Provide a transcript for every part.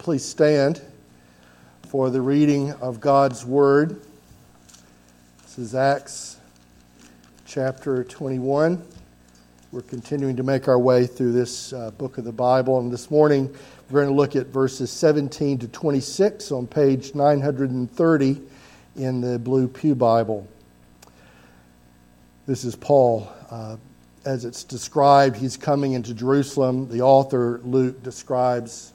Please stand for the reading of God's Word. This is Acts chapter 21. We're continuing to make our way through this uh, book of the Bible, and this morning we're going to look at verses 17 to 26 on page 930 in the Blue Pew Bible. This is Paul. Uh, as it's described, he's coming into Jerusalem. The author, Luke, describes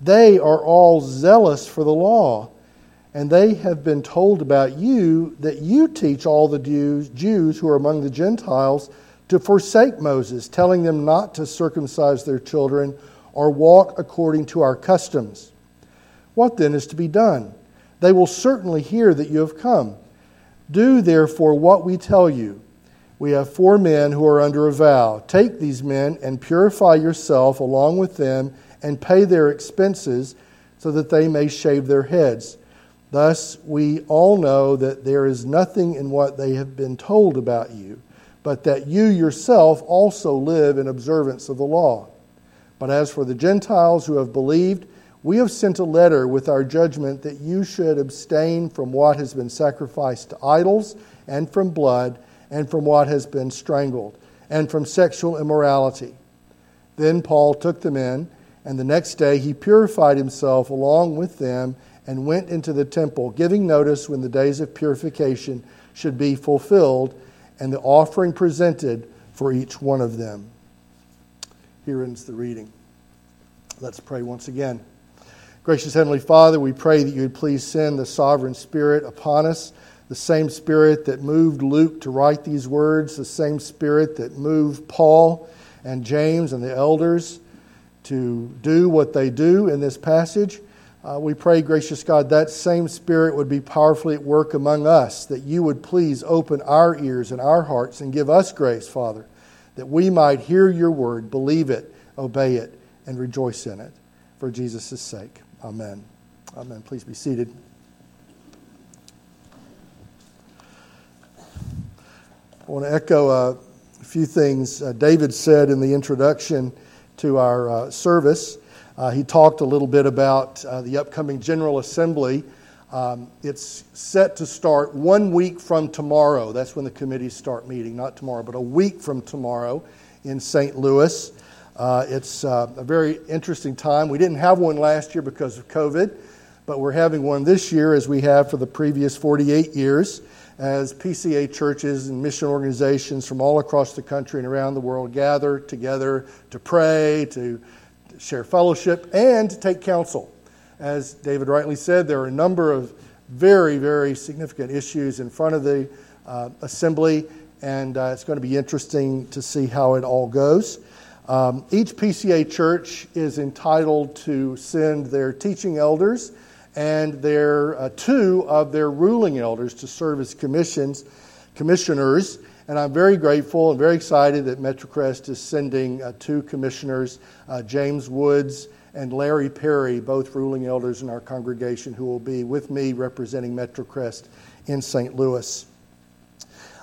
they are all zealous for the law, and they have been told about you that you teach all the Jews who are among the Gentiles to forsake Moses, telling them not to circumcise their children or walk according to our customs. What then is to be done? They will certainly hear that you have come. Do therefore what we tell you. We have four men who are under a vow. Take these men and purify yourself along with them and pay their expenses so that they may shave their heads. Thus, we all know that there is nothing in what they have been told about you, but that you yourself also live in observance of the law. But as for the Gentiles who have believed, we have sent a letter with our judgment that you should abstain from what has been sacrificed to idols, and from blood, and from what has been strangled, and from sexual immorality. Then Paul took them in and the next day he purified himself along with them and went into the temple, giving notice when the days of purification should be fulfilled and the offering presented for each one of them. Here ends the reading. Let's pray once again. Gracious Heavenly Father, we pray that you would please send the sovereign Spirit upon us, the same Spirit that moved Luke to write these words, the same Spirit that moved Paul and James and the elders to do what they do in this passage. Uh, we pray, gracious God, that same Spirit would be powerfully at work among us, that you would please open our ears and our hearts and give us grace, Father, that we might hear your word, believe it, obey it, and rejoice in it. For Jesus' sake. Amen. Amen. Please be seated. I want to echo a few things uh, David said in the introduction to our uh, service. Uh, he talked a little bit about uh, the upcoming General Assembly. Um, it's set to start one week from tomorrow. That's when the committees start meeting, not tomorrow, but a week from tomorrow in St. Louis. Uh, it's uh, a very interesting time. We didn't have one last year because of COVID, but we're having one this year as we have for the previous 48 years as PCA churches and mission organizations from all across the country and around the world gather together to pray, to share fellowship, and to take counsel. As David rightly said, there are a number of very, very significant issues in front of the uh, assembly, and uh, it's going to be interesting to see how it all goes. Um, each PCA church is entitled to send their teaching elders and their uh, two of their ruling elders to serve as commissions, commissioners. And I'm very grateful and very excited that Metrocrest is sending uh, two commissioners, uh, James Woods and Larry Perry, both ruling elders in our congregation, who will be with me representing Metrocrest in St. Louis.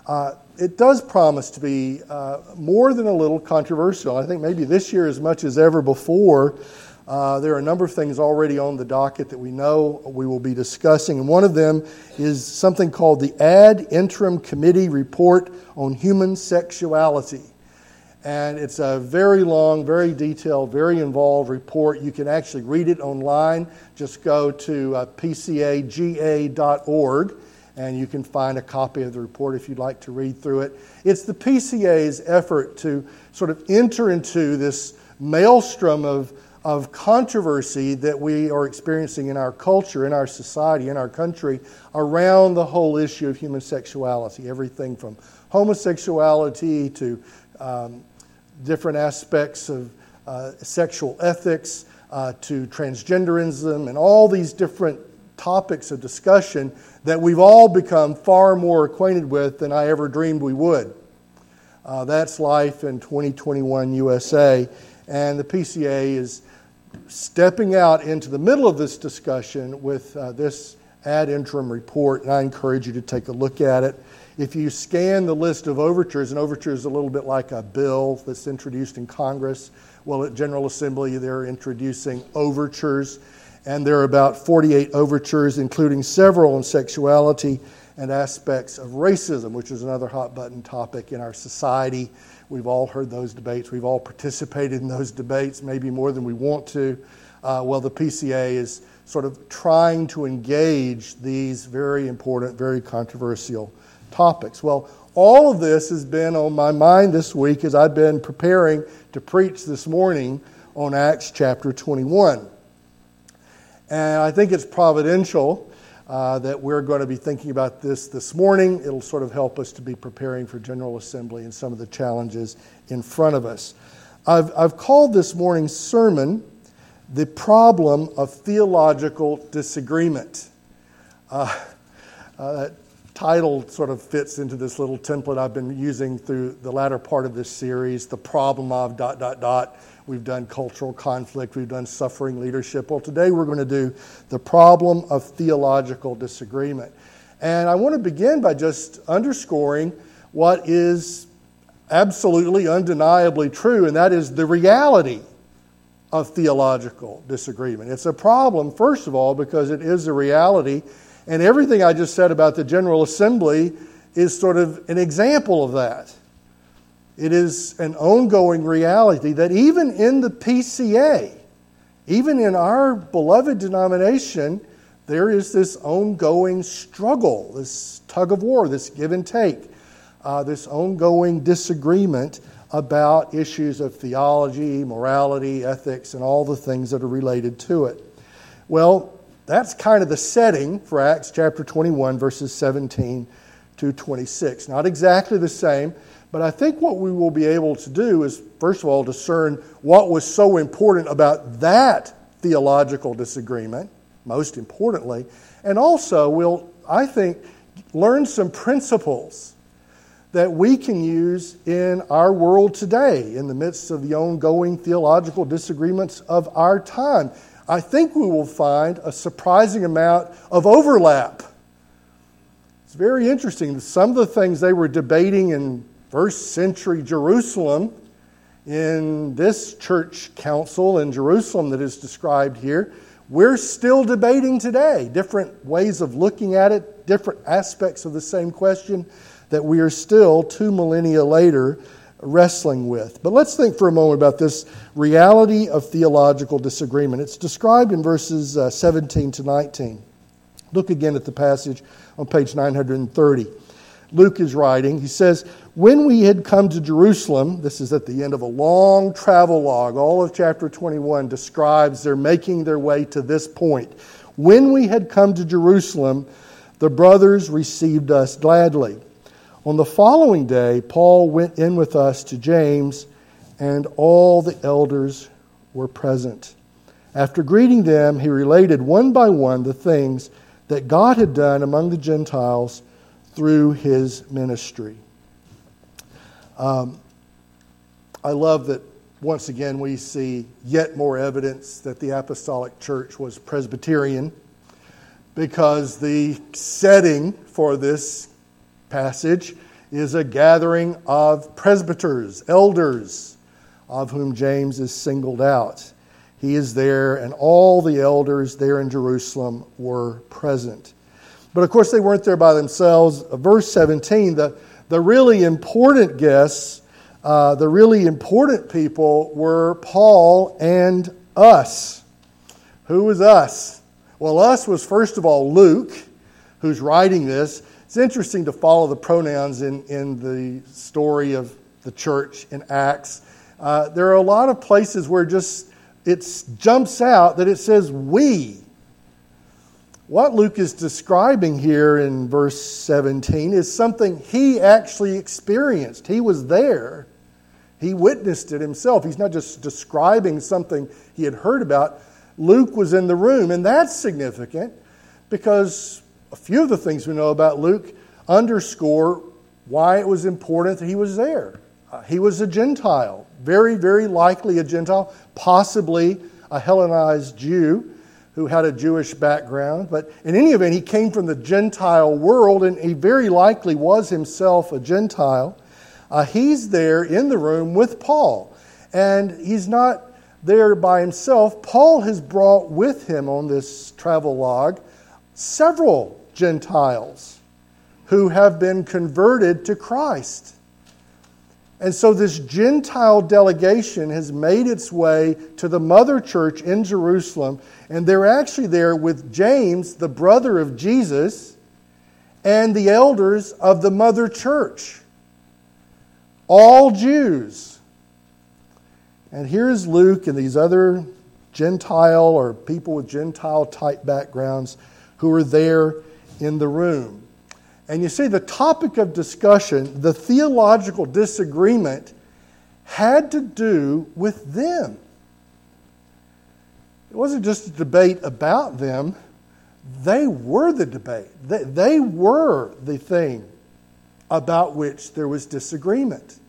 Uh, it does promise to be uh, more than a little controversial. I think maybe this year, as much as ever before, uh, there are a number of things already on the docket that we know we will be discussing, and one of them is something called the Ad Interim Committee Report on Human Sexuality. And it's a very long, very detailed, very involved report. You can actually read it online. Just go to uh, pcaga.org and you can find a copy of the report if you'd like to read through it. It's the PCA's effort to sort of enter into this maelstrom of of controversy that we are experiencing in our culture, in our society, in our country around the whole issue of human sexuality. Everything from homosexuality to um, different aspects of uh, sexual ethics, uh, to transgenderism and all these different topics of discussion that we've all become far more acquainted with than I ever dreamed we would. Uh, that's life in 2021 USA. And the PCA is stepping out into the middle of this discussion with uh, this ad interim report, and I encourage you to take a look at it. If you scan the list of overtures, an overture is a little bit like a bill that's introduced in Congress. Well, at General Assembly, they're introducing overtures, and there are about 48 overtures, including several on sexuality and aspects of racism, which is another hot button topic in our society. We've all heard those debates. We've all participated in those debates, maybe more than we want to. Uh, well, the PCA is sort of trying to engage these very important, very controversial topics. Well, all of this has been on my mind this week as I've been preparing to preach this morning on Acts chapter 21. And I think it's providential uh, that we're going to be thinking about this this morning. It'll sort of help us to be preparing for General Assembly and some of the challenges in front of us. I've, I've called this morning's sermon The Problem of Theological Disagreement. Uh, uh, that title sort of fits into this little template I've been using through the latter part of this series, The Problem of dot, dot, dot We've done cultural conflict. We've done suffering leadership. Well, today we're going to do the problem of theological disagreement. And I want to begin by just underscoring what is absolutely undeniably true, and that is the reality of theological disagreement. It's a problem, first of all, because it is a reality, and everything I just said about the General Assembly is sort of an example of that. It is an ongoing reality that even in the PCA, even in our beloved denomination, there is this ongoing struggle, this tug of war, this give and take, uh, this ongoing disagreement about issues of theology, morality, ethics, and all the things that are related to it. Well, that's kind of the setting for Acts chapter 21, verses 17 to 26. Not exactly the same. But I think what we will be able to do is, first of all, discern what was so important about that theological disagreement, most importantly, and also we'll, I think, learn some principles that we can use in our world today in the midst of the ongoing theological disagreements of our time. I think we will find a surprising amount of overlap. It's very interesting. Some of the things they were debating in first century Jerusalem in this church council in Jerusalem that is described here, we're still debating today. Different ways of looking at it, different aspects of the same question that we are still, two millennia later, wrestling with. But let's think for a moment about this reality of theological disagreement. It's described in verses uh, 17 to 19. Look again at the passage on page 930. Luke is writing. He says, When we had come to Jerusalem, this is at the end of a long travel log. All of chapter 21 describes their making their way to this point. When we had come to Jerusalem, the brothers received us gladly. On the following day, Paul went in with us to James, and all the elders were present. After greeting them, he related one by one the things that God had done among the Gentiles through his ministry. Um, I love that once again we see yet more evidence that the apostolic church was Presbyterian because the setting for this passage is a gathering of presbyters, elders, of whom James is singled out. He is there, and all the elders there in Jerusalem were present. But of course, they weren't there by themselves. Verse 17, the, the really important guests, uh, the really important people were Paul and us. Who was us? Well, us was first of all Luke, who's writing this. It's interesting to follow the pronouns in, in the story of the church in Acts. Uh, there are a lot of places where just it jumps out that it says we what Luke is describing here in verse 17 is something he actually experienced. He was there. He witnessed it himself. He's not just describing something he had heard about. Luke was in the room, and that's significant because a few of the things we know about Luke underscore why it was important that he was there. Uh, he was a Gentile, very, very likely a Gentile, possibly a Hellenized Jew who had a Jewish background. But in any event, he came from the Gentile world, and he very likely was himself a Gentile. Uh, he's there in the room with Paul, and he's not there by himself. Paul has brought with him on this travel log several Gentiles who have been converted to Christ. And so this Gentile delegation has made its way to the mother church in Jerusalem, and they're actually there with James, the brother of Jesus, and the elders of the mother church. All Jews. And here's Luke and these other Gentile or people with Gentile type backgrounds who are there in the room. And you see, the topic of discussion, the theological disagreement, had to do with them. It wasn't just a debate about them, they were the debate. They, they were the thing about which there was disagreement.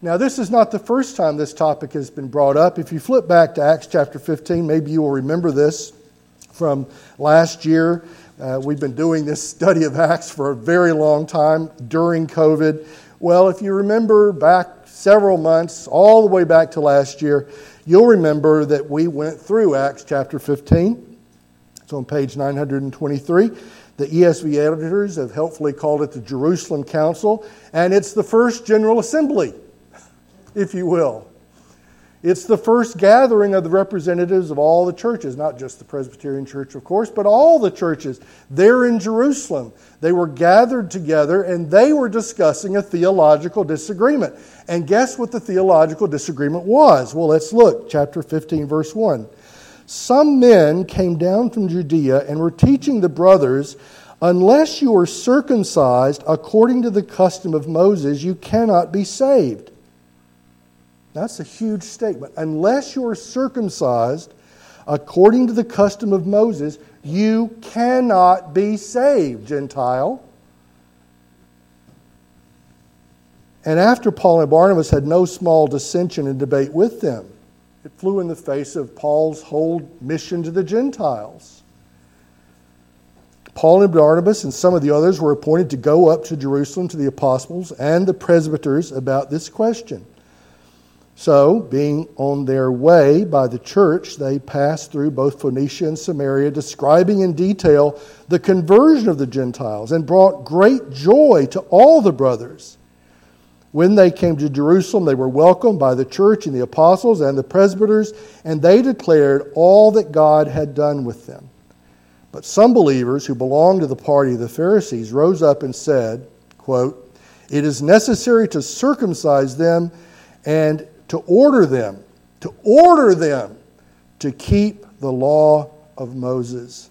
Now, this is not the first time this topic has been brought up. If you flip back to Acts chapter 15, maybe you will remember this from last year. Uh, we've been doing this study of Acts for a very long time during COVID. Well, if you remember back several months, all the way back to last year, you'll remember that we went through Acts chapter 15. It's on page 923. The ESV editors have helpfully called it the Jerusalem Council, and it's the first General Assembly, if you will. It's the first gathering of the representatives of all the churches, not just the Presbyterian Church, of course, but all the churches. There in Jerusalem, they were gathered together and they were discussing a theological disagreement. And guess what the theological disagreement was? Well, let's look. Chapter 15, verse 1. Some men came down from Judea and were teaching the brothers, unless you are circumcised according to the custom of Moses, you cannot be saved. That's a huge statement. Unless you're circumcised according to the custom of Moses, you cannot be saved, Gentile. And after Paul and Barnabas had no small dissension and debate with them, it flew in the face of Paul's whole mission to the Gentiles. Paul and Barnabas and some of the others were appointed to go up to Jerusalem to the apostles and the presbyters about this question. So, being on their way by the church, they passed through both Phoenicia and Samaria, describing in detail the conversion of the Gentiles, and brought great joy to all the brothers. When they came to Jerusalem, they were welcomed by the church and the apostles and the presbyters, and they declared all that God had done with them. But some believers who belonged to the party of the Pharisees rose up and said, quote, It is necessary to circumcise them and to order them, to order them to keep the law of Moses.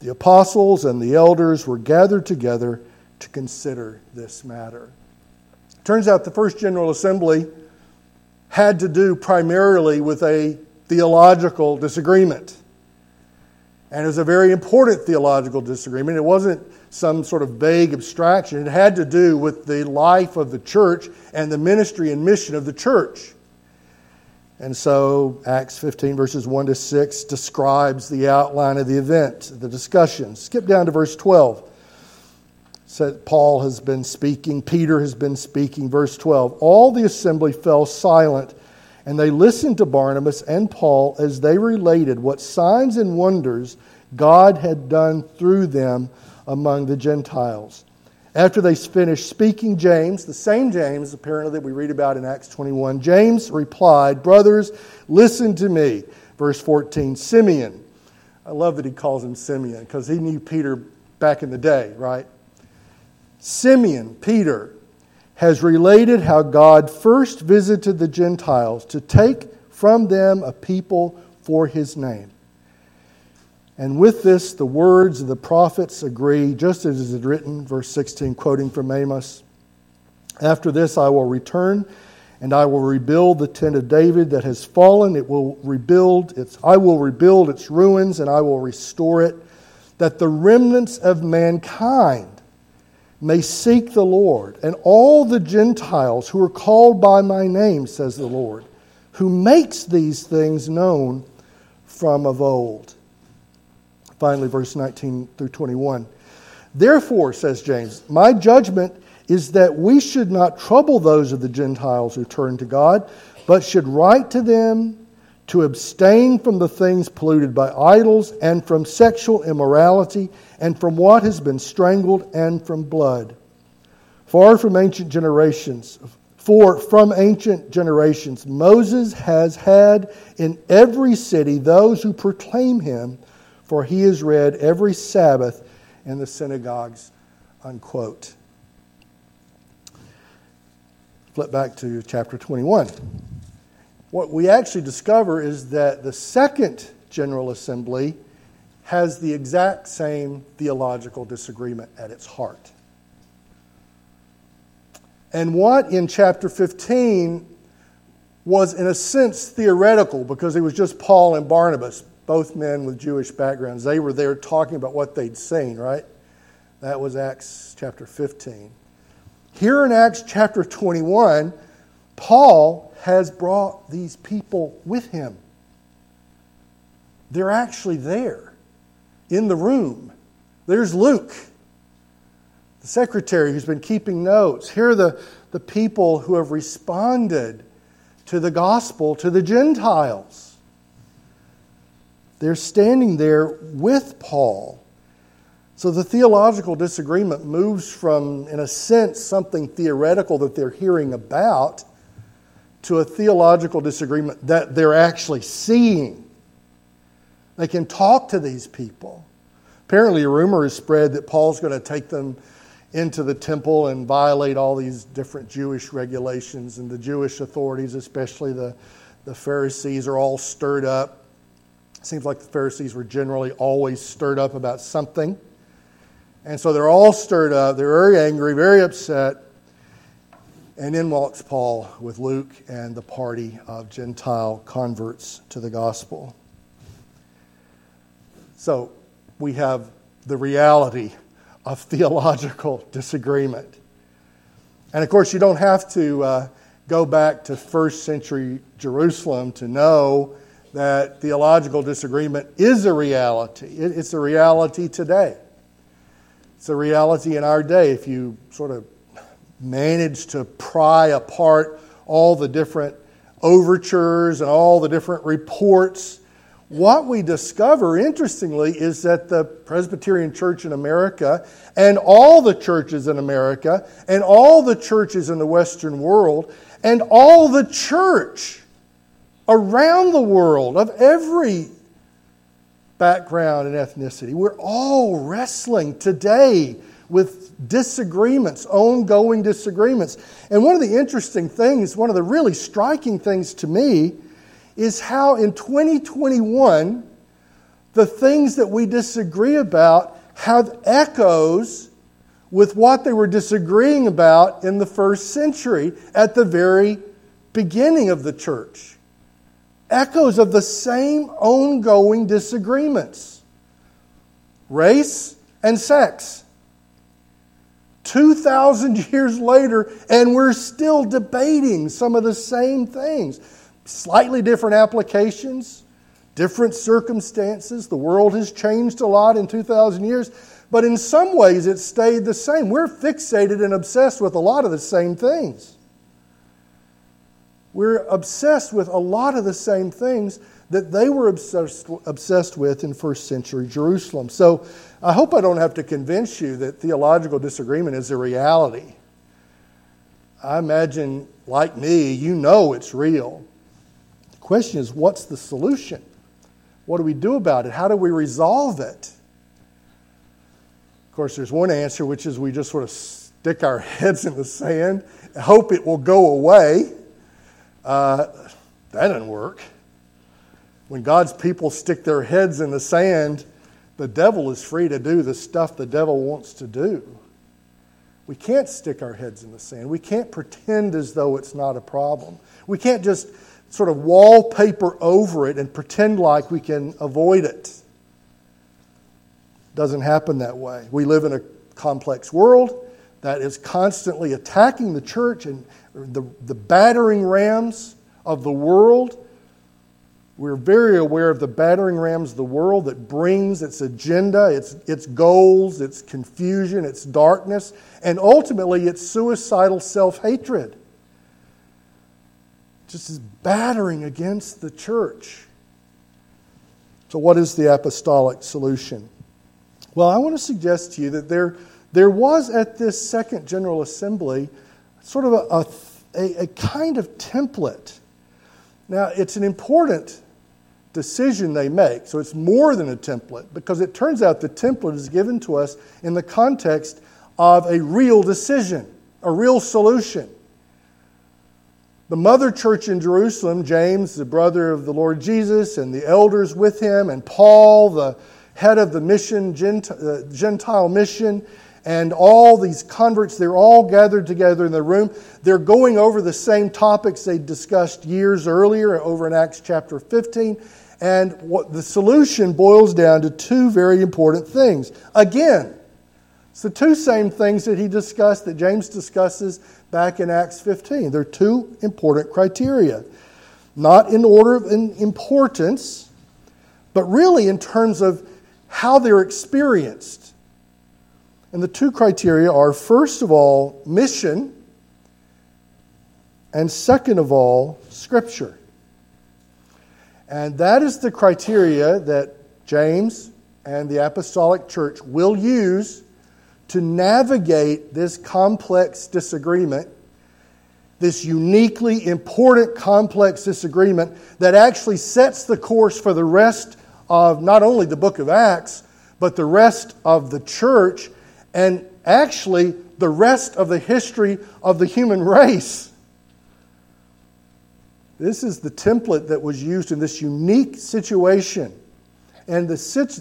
The apostles and the elders were gathered together to consider this matter. Turns out the First General Assembly had to do primarily with a theological disagreement. And it was a very important theological disagreement. It wasn't some sort of vague abstraction. It had to do with the life of the church and the ministry and mission of the church. And so Acts 15, verses 1 to 6, describes the outline of the event, the discussion. Skip down to verse 12. Said Paul has been speaking, Peter has been speaking. Verse 12 All the assembly fell silent, and they listened to Barnabas and Paul as they related what signs and wonders God had done through them among the Gentiles. After they finished speaking, James, the same James apparently that we read about in Acts 21, James replied, Brothers, listen to me. Verse 14, Simeon. I love that he calls him Simeon because he knew Peter back in the day, right? Simeon, Peter, has related how God first visited the Gentiles to take from them a people for his name. And with this, the words of the prophets agree, just as it is written, verse 16, quoting from Amos After this, I will return and I will rebuild the tent of David that has fallen. It will rebuild its, I will rebuild its ruins, and I will restore it, that the remnants of mankind may seek the Lord, and all the Gentiles who are called by my name, says the Lord, who makes these things known from of old. Finally, verse 19 through 21. Therefore, says James, my judgment is that we should not trouble those of the Gentiles who turn to God, but should write to them to abstain from the things polluted by idols, and from sexual immorality, and from what has been strangled, and from blood. Far from ancient generations, for from ancient generations, Moses has had in every city those who proclaim him, for he is read every Sabbath in the synagogues. Unquote flip back to chapter 21. What we actually discover is that the second General Assembly has the exact same theological disagreement at its heart. And what in chapter 15 was, in a sense, theoretical because it was just Paul and Barnabas, both men with Jewish backgrounds. They were there talking about what they'd seen, right? That was Acts chapter 15. Here in Acts chapter 21, Paul has brought these people with him. They're actually there in the room. There's Luke, the secretary who's been keeping notes. Here are the, the people who have responded to the gospel to the Gentiles. They're standing there with Paul. So the theological disagreement moves from, in a sense, something theoretical that they're hearing about to a theological disagreement that they're actually seeing. They can talk to these people. Apparently, a rumor is spread that Paul's going to take them into the temple and violate all these different Jewish regulations, and the Jewish authorities, especially the, the Pharisees, are all stirred up. It seems like the Pharisees were generally always stirred up about something. And so they're all stirred up. They're very angry, very upset. And in walks Paul with Luke and the party of Gentile converts to the gospel. So we have the reality of theological disagreement. And of course, you don't have to uh, go back to first century Jerusalem to know that theological disagreement is a reality. It's a reality today. It's a reality in our day. If you sort of manage to pry apart all the different overtures and all the different reports, what we discover, interestingly, is that the Presbyterian Church in America and all the churches in America and all the churches in the Western world and all the church around the world of every background and ethnicity. We're all wrestling today with disagreements, ongoing disagreements. And one of the interesting things, one of the really striking things to me, is how in 2021, the things that we disagree about have echoes with what they were disagreeing about in the first century at the very beginning of the church echoes of the same ongoing disagreements race and sex. 2,000 years later, and we're still debating some of the same things. Slightly different applications, different circumstances. The world has changed a lot in 2,000 years, but in some ways it's stayed the same. We're fixated and obsessed with a lot of the same things. We're obsessed with a lot of the same things that they were obsessed, obsessed with in first century Jerusalem. So I hope I don't have to convince you that theological disagreement is a reality. I imagine, like me, you know it's real. The question is what's the solution? What do we do about it? How do we resolve it? Of course, there's one answer, which is we just sort of stick our heads in the sand, hope it will go away. Uh, that doesn't work. When God's people stick their heads in the sand, the devil is free to do the stuff the devil wants to do. We can't stick our heads in the sand. We can't pretend as though it's not a problem. We can't just sort of wallpaper over it and pretend like we can avoid it. Doesn't happen that way. We live in a complex world that is constantly attacking the church and the, the battering rams of the world. We're very aware of the battering rams of the world that brings its agenda, its, its goals, its confusion, its darkness, and ultimately its suicidal self hatred. Just is battering against the church. So, what is the apostolic solution? Well, I want to suggest to you that there, there was at this Second General Assembly sort of a, a, a kind of template. Now, it's an important decision they make, so it's more than a template because it turns out the template is given to us in the context of a real decision, a real solution. The mother church in Jerusalem, James, the brother of the Lord Jesus, and the elders with him, and Paul, the head of the mission, uh, Gentile mission, and all these converts, they're all gathered together in the room. They're going over the same topics they discussed years earlier over in Acts chapter 15. And what the solution boils down to two very important things. Again, it's the two same things that he discussed, that James discusses back in Acts 15. There are two important criteria. Not in order of importance, but really in terms of how they're experienced. And the two criteria are first of all, mission, and second of all, Scripture. And that is the criteria that James and the Apostolic Church will use to navigate this complex disagreement, this uniquely important complex disagreement that actually sets the course for the rest of not only the book of Acts, but the rest of the church, and actually the rest of the history of the human race. This is the template that was used in this unique situation. And the,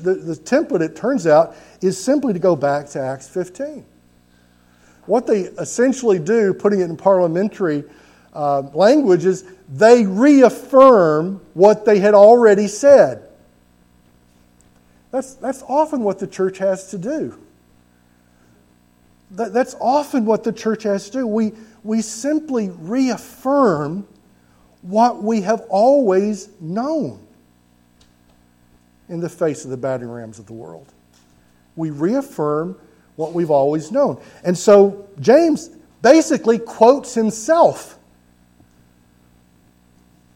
the, the template, it turns out, is simply to go back to Acts 15. What they essentially do, putting it in parliamentary uh, language, is they reaffirm what they had already said. That's, that's often what the church has to do. That, that's often what the church has to do. We, we simply reaffirm what we have always known in the face of the battering rams of the world. We reaffirm what we've always known. And so James basically quotes himself.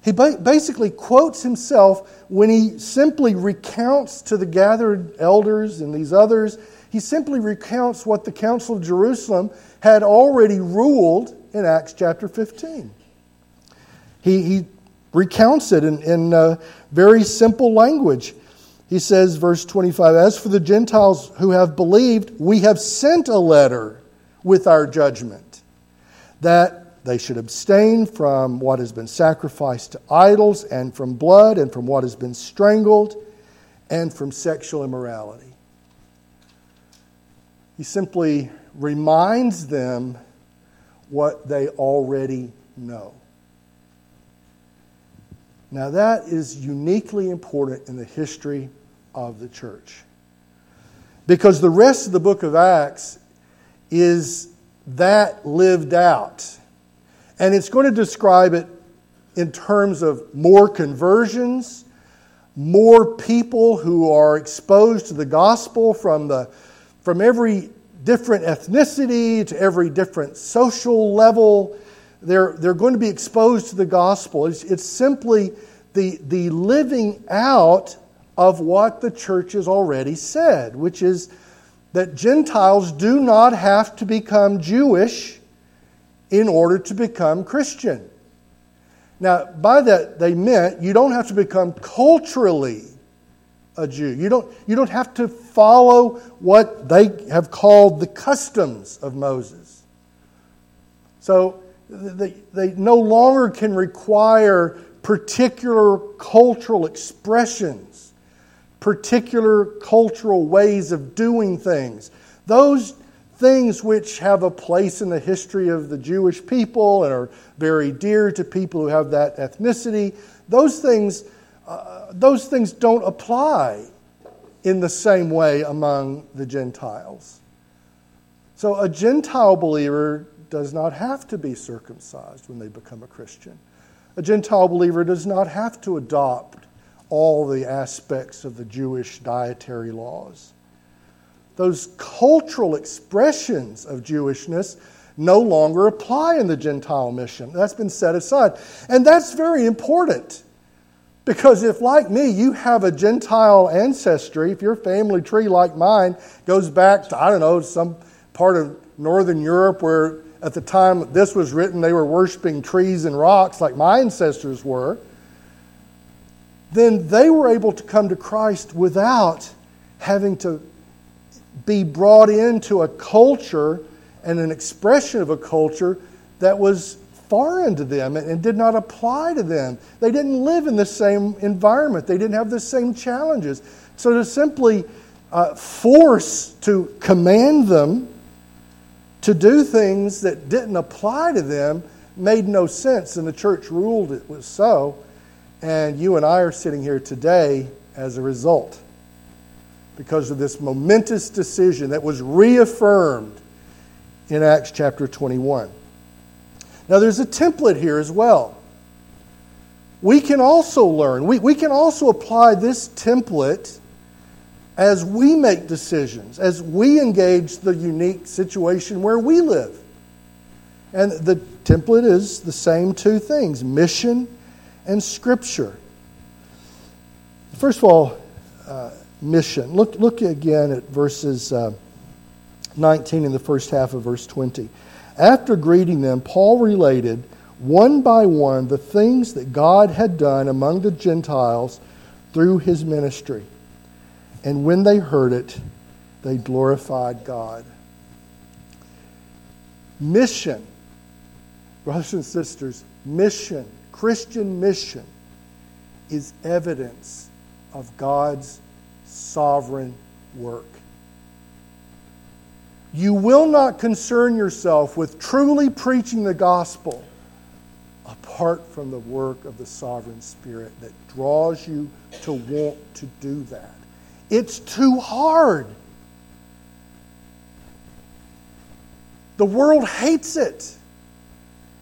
He basically quotes himself when he simply recounts to the gathered elders and these others, he simply recounts what the Council of Jerusalem had already ruled in Acts chapter 15. He, he recounts it in, in uh, very simple language. He says, verse 25, As for the Gentiles who have believed, we have sent a letter with our judgment that they should abstain from what has been sacrificed to idols, and from blood, and from what has been strangled, and from sexual immorality. He simply reminds them what they already know. Now, that is uniquely important in the history of the church. Because the rest of the book of Acts is that lived out. And it's going to describe it in terms of more conversions, more people who are exposed to the gospel from, the, from every different ethnicity to every different social level they're, they're going to be exposed to the gospel. It's, it's simply the, the living out of what the church has already said, which is that Gentiles do not have to become Jewish in order to become Christian. Now, by that, they meant you don't have to become culturally a Jew. You don't, you don't have to follow what they have called the customs of Moses. So, they, they no longer can require particular cultural expressions, particular cultural ways of doing things. Those things which have a place in the history of the Jewish people and are very dear to people who have that ethnicity, those things, uh, those things don't apply in the same way among the Gentiles. So a Gentile believer does not have to be circumcised when they become a Christian. A Gentile believer does not have to adopt all the aspects of the Jewish dietary laws. Those cultural expressions of Jewishness no longer apply in the Gentile mission. That's been set aside. And that's very important. Because if, like me, you have a Gentile ancestry, if your family tree, like mine, goes back to, I don't know, some part of Northern Europe where at the time this was written they were worshiping trees and rocks like my ancestors were, then they were able to come to Christ without having to be brought into a culture and an expression of a culture that was foreign to them and did not apply to them. They didn't live in the same environment, they didn't have the same challenges. So to simply uh, force to command them to do things that didn't apply to them made no sense, and the church ruled it was so. And you and I are sitting here today as a result because of this momentous decision that was reaffirmed in Acts chapter 21. Now, there's a template here as well. We can also learn, we, we can also apply this template as we make decisions, as we engage the unique situation where we live. And the template is the same two things mission and scripture. First of all, uh, mission. Look, look again at verses uh, 19 in the first half of verse 20. After greeting them, Paul related one by one the things that God had done among the Gentiles through his ministry. And when they heard it, they glorified God. Mission, brothers and sisters, mission, Christian mission, is evidence of God's sovereign work. You will not concern yourself with truly preaching the gospel apart from the work of the sovereign Spirit that draws you to want to do that. It's too hard. The world hates it.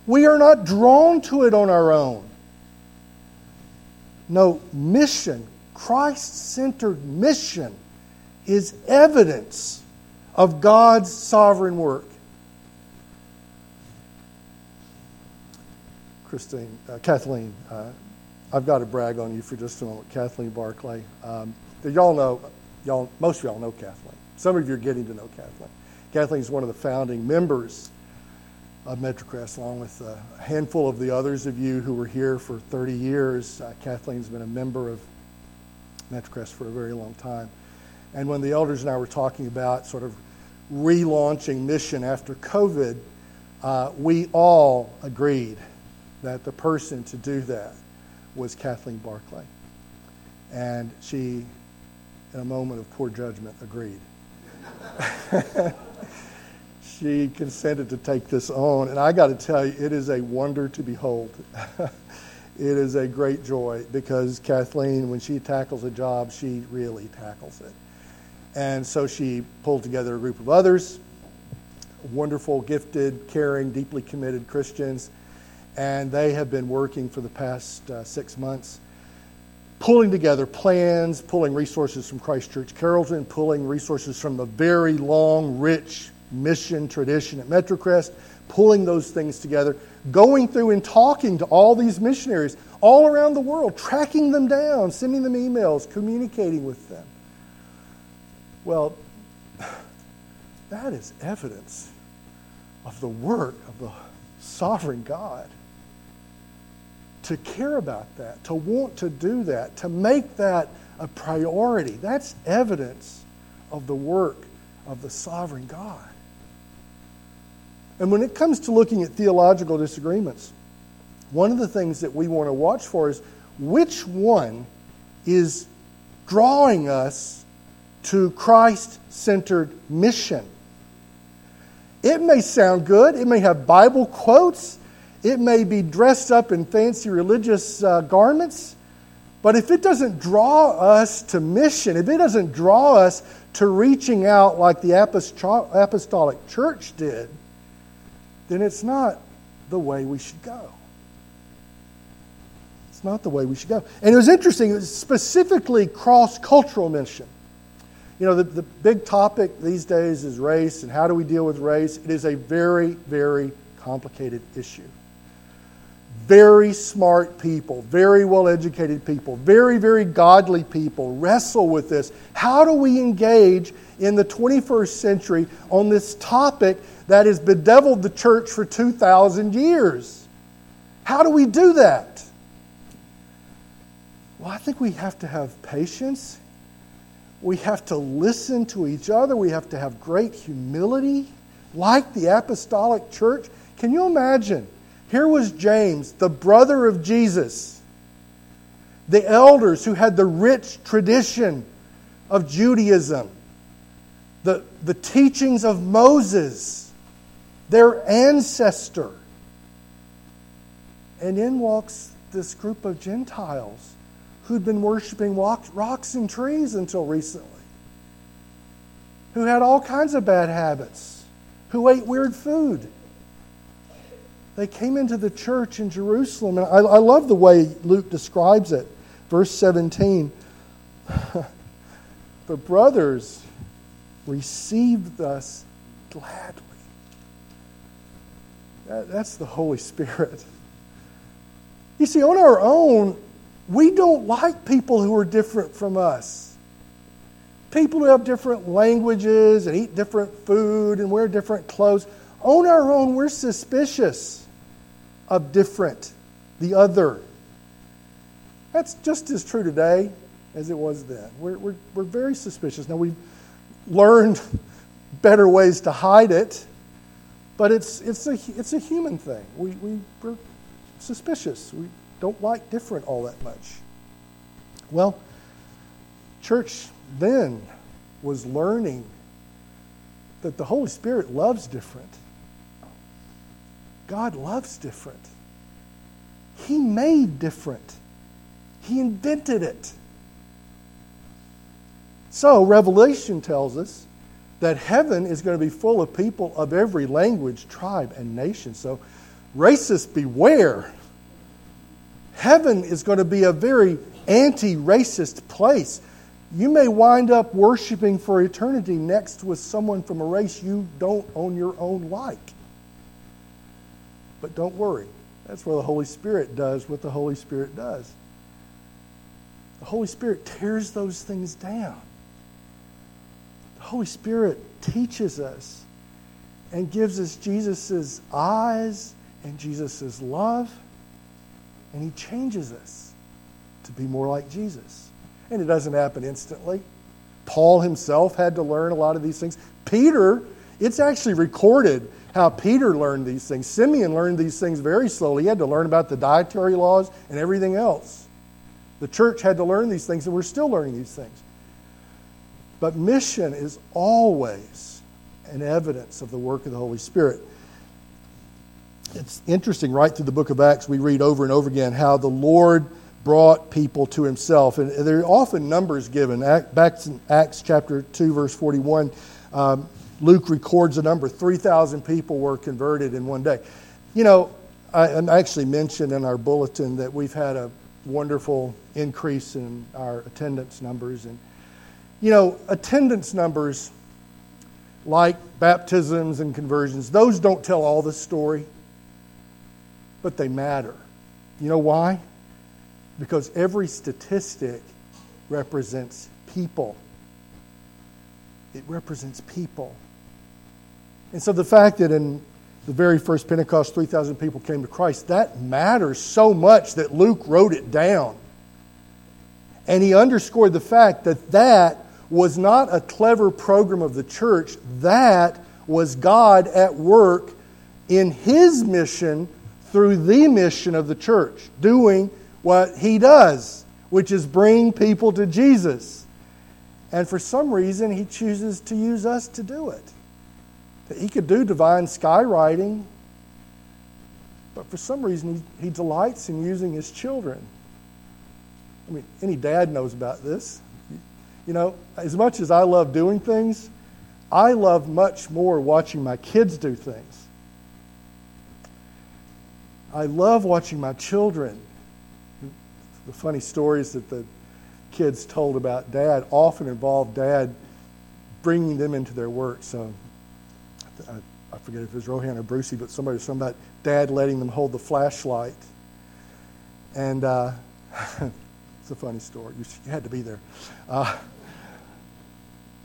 We are not drawn to it on our own. No, mission, Christ centered mission, is evidence of God's sovereign work. Christine, uh, Kathleen, uh, I've got to brag on you for just a moment. Kathleen Barclay. Um, y'all know, y'all, most of y'all know Kathleen. Some of you are getting to know Kathleen. Kathleen is one of the founding members of Metrocrest, along with a handful of the others of you who were here for 30 years. Uh, Kathleen's been a member of Metrocrest for a very long time. And when the elders and I were talking about sort of relaunching mission after COVID, uh, we all agreed that the person to do that was Kathleen Barclay. And she, in a moment of poor judgment, agreed. she consented to take this on. And I got to tell you, it is a wonder to behold. it is a great joy because Kathleen, when she tackles a job, she really tackles it. And so she pulled together a group of others, wonderful, gifted, caring, deeply committed Christians. And they have been working for the past uh, six months, pulling together plans, pulling resources from Christ Church Carrollton, pulling resources from the very long, rich mission tradition at Metrocrest, pulling those things together, going through and talking to all these missionaries all around the world, tracking them down, sending them emails, communicating with them. Well, that is evidence of the work of the sovereign God. To care about that, to want to do that, to make that a priority, that's evidence of the work of the sovereign God. And when it comes to looking at theological disagreements, one of the things that we want to watch for is which one is drawing us to Christ centered mission. It may sound good, it may have Bible quotes, it may be dressed up in fancy religious uh, garments, but if it doesn't draw us to mission, if it doesn't draw us to reaching out like the apostolic church did, then it's not the way we should go. It's not the way we should go. And it was interesting, it was specifically cross cultural mission. You know, the, the big topic these days is race and how do we deal with race. It is a very, very complicated issue. Very smart people, very well educated people, very, very godly people wrestle with this. How do we engage in the 21st century on this topic that has bedeviled the church for 2,000 years? How do we do that? Well, I think we have to have patience. We have to listen to each other. We have to have great humility, like the apostolic church. Can you imagine? Here was James, the brother of Jesus, the elders who had the rich tradition of Judaism, the, the teachings of Moses, their ancestor. And in walks this group of Gentiles who'd been worshiping rocks and trees until recently, who had all kinds of bad habits, who ate weird food they came into the church in Jerusalem. And I, I love the way Luke describes it. Verse 17 The brothers received us gladly. That, that's the Holy Spirit. You see, on our own, we don't like people who are different from us. People who have different languages and eat different food and wear different clothes. On our own, we're suspicious of different, the other. That's just as true today as it was then. We're, we're, we're very suspicious. Now, we've learned better ways to hide it, but it's, it's, a, it's a human thing. We, we, we're suspicious. We don't like different all that much. Well, church then was learning that the Holy Spirit loves different. God loves different. He made different, He invented it. So, Revelation tells us that heaven is going to be full of people of every language, tribe, and nation. So, racists, beware. Heaven is going to be a very anti racist place. You may wind up worshiping for eternity next with someone from a race you don't own your own like. But don't worry. That's where the Holy Spirit does what the Holy Spirit does. The Holy Spirit tears those things down. The Holy Spirit teaches us and gives us Jesus' eyes and Jesus' love, and He changes us to be more like Jesus. And it doesn't happen instantly. Paul himself had to learn a lot of these things. Peter, it's actually recorded how Peter learned these things. Simeon learned these things very slowly. He had to learn about the dietary laws and everything else. The church had to learn these things, and we're still learning these things. But mission is always an evidence of the work of the Holy Spirit. It's interesting, right through the book of Acts, we read over and over again how the Lord brought people to himself. And there are often numbers given. Acts chapter 2, verse 41, um, Luke records a number 3,000 people were converted in one day. You know, I, I actually mentioned in our bulletin that we've had a wonderful increase in our attendance numbers. And, you know, attendance numbers like baptisms and conversions, those don't tell all the story, but they matter. You know why? Because every statistic represents people. It represents people. And so the fact that in the very first Pentecost, 3,000 people came to Christ, that matters so much that Luke wrote it down. And he underscored the fact that that was not a clever program of the church, that was God at work in his mission through the mission of the church, doing what he does, which is bring people to Jesus. And for some reason, he chooses to use us to do it He could do divine skywriting, but for some reason he, he delights in using his children. I mean, any dad knows about this. You know, as much as I love doing things, I love much more watching my kids do things. I love watching my children. The funny stories that the kids told about dad often involve dad bringing them into their work. So I, I forget if it was Rohan or Brucey, but somebody was talking about dad letting them hold the flashlight. And uh, it's a funny story. You, you had to be there. Uh,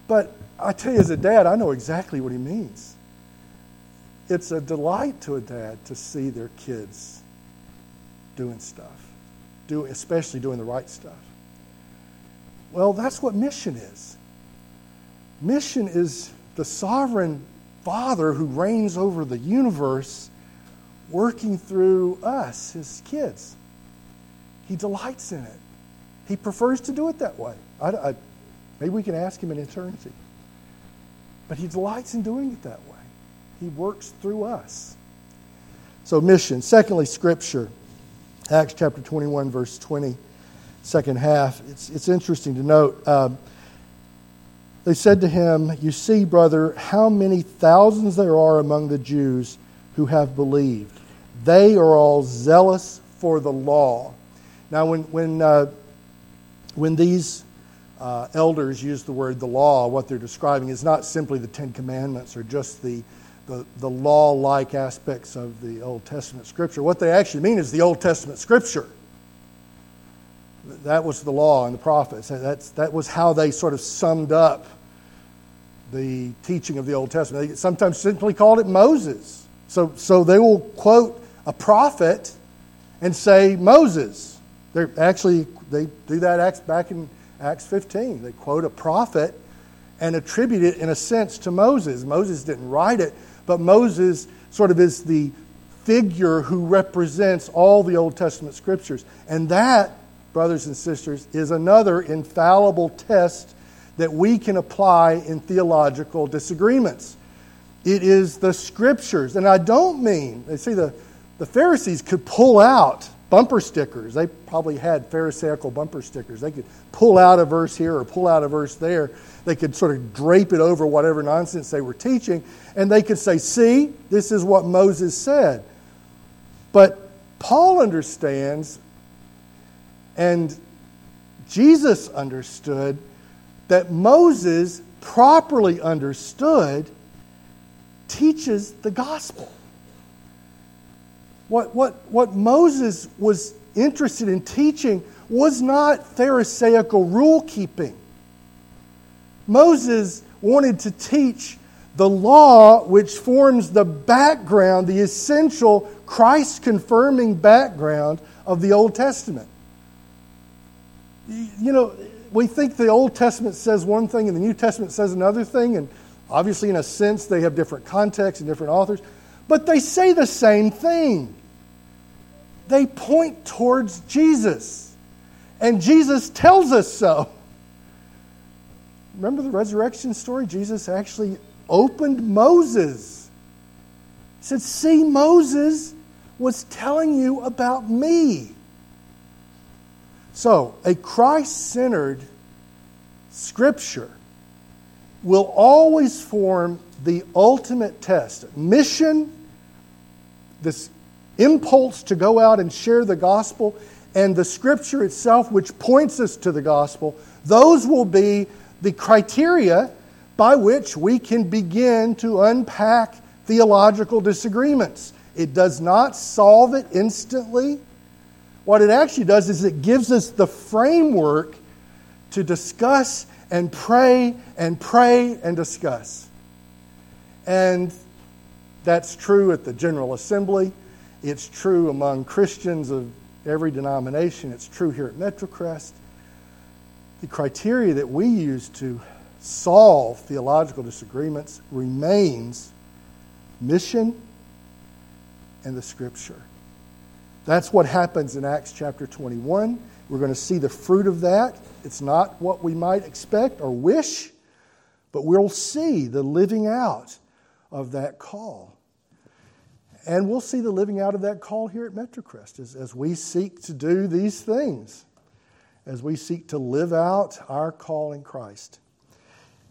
but I tell you, as a dad, I know exactly what he means. It's a delight to a dad to see their kids doing stuff, do, especially doing the right stuff. Well, that's what mission is. Mission is the sovereign Father who reigns over the universe working through us, his kids. He delights in it. He prefers to do it that way. I, I, maybe we can ask him in eternity. But he delights in doing it that way. He works through us. So, mission. Secondly, Scripture. Acts chapter 21, verse 20, second half. It's, it's interesting to note. Um, they said to him, You see, brother, how many thousands there are among the Jews who have believed. They are all zealous for the law. Now, when, when, uh, when these uh, elders use the word the law, what they're describing is not simply the Ten Commandments or just the, the, the law like aspects of the Old Testament Scripture. What they actually mean is the Old Testament Scripture. That was the law and the prophets. That's, that was how they sort of summed up the teaching of the Old Testament. They sometimes simply called it Moses. So, so they will quote a prophet and say Moses. They're actually, they do that back in Acts 15. They quote a prophet and attribute it, in a sense, to Moses. Moses didn't write it, but Moses sort of is the figure who represents all the Old Testament scriptures. And that, brothers and sisters, is another infallible test that we can apply in theological disagreements. It is the scriptures. And I don't mean, they see, the, the Pharisees could pull out bumper stickers. They probably had Pharisaical bumper stickers. They could pull out a verse here or pull out a verse there. They could sort of drape it over whatever nonsense they were teaching, and they could say, See, this is what Moses said. But Paul understands, and Jesus understood, that Moses, properly understood, teaches the gospel. What, what, what Moses was interested in teaching was not Pharisaical rule keeping. Moses wanted to teach the law which forms the background, the essential Christ confirming background of the Old Testament. You know, we think the Old Testament says one thing and the New Testament says another thing, and obviously, in a sense, they have different contexts and different authors, but they say the same thing. They point towards Jesus, and Jesus tells us so. Remember the resurrection story? Jesus actually opened Moses. He said, See, Moses was telling you about me. So, a Christ centered scripture will always form the ultimate test. Mission, this impulse to go out and share the gospel, and the scripture itself, which points us to the gospel, those will be the criteria by which we can begin to unpack theological disagreements. It does not solve it instantly. What it actually does is it gives us the framework to discuss and pray and pray and discuss. And that's true at the General Assembly. It's true among Christians of every denomination. It's true here at Metrocrest. The criteria that we use to solve theological disagreements remains mission and the Scripture. That's what happens in Acts chapter 21. We're going to see the fruit of that. It's not what we might expect or wish, but we'll see the living out of that call. And we'll see the living out of that call here at Metrocrest as, as we seek to do these things, as we seek to live out our call in Christ.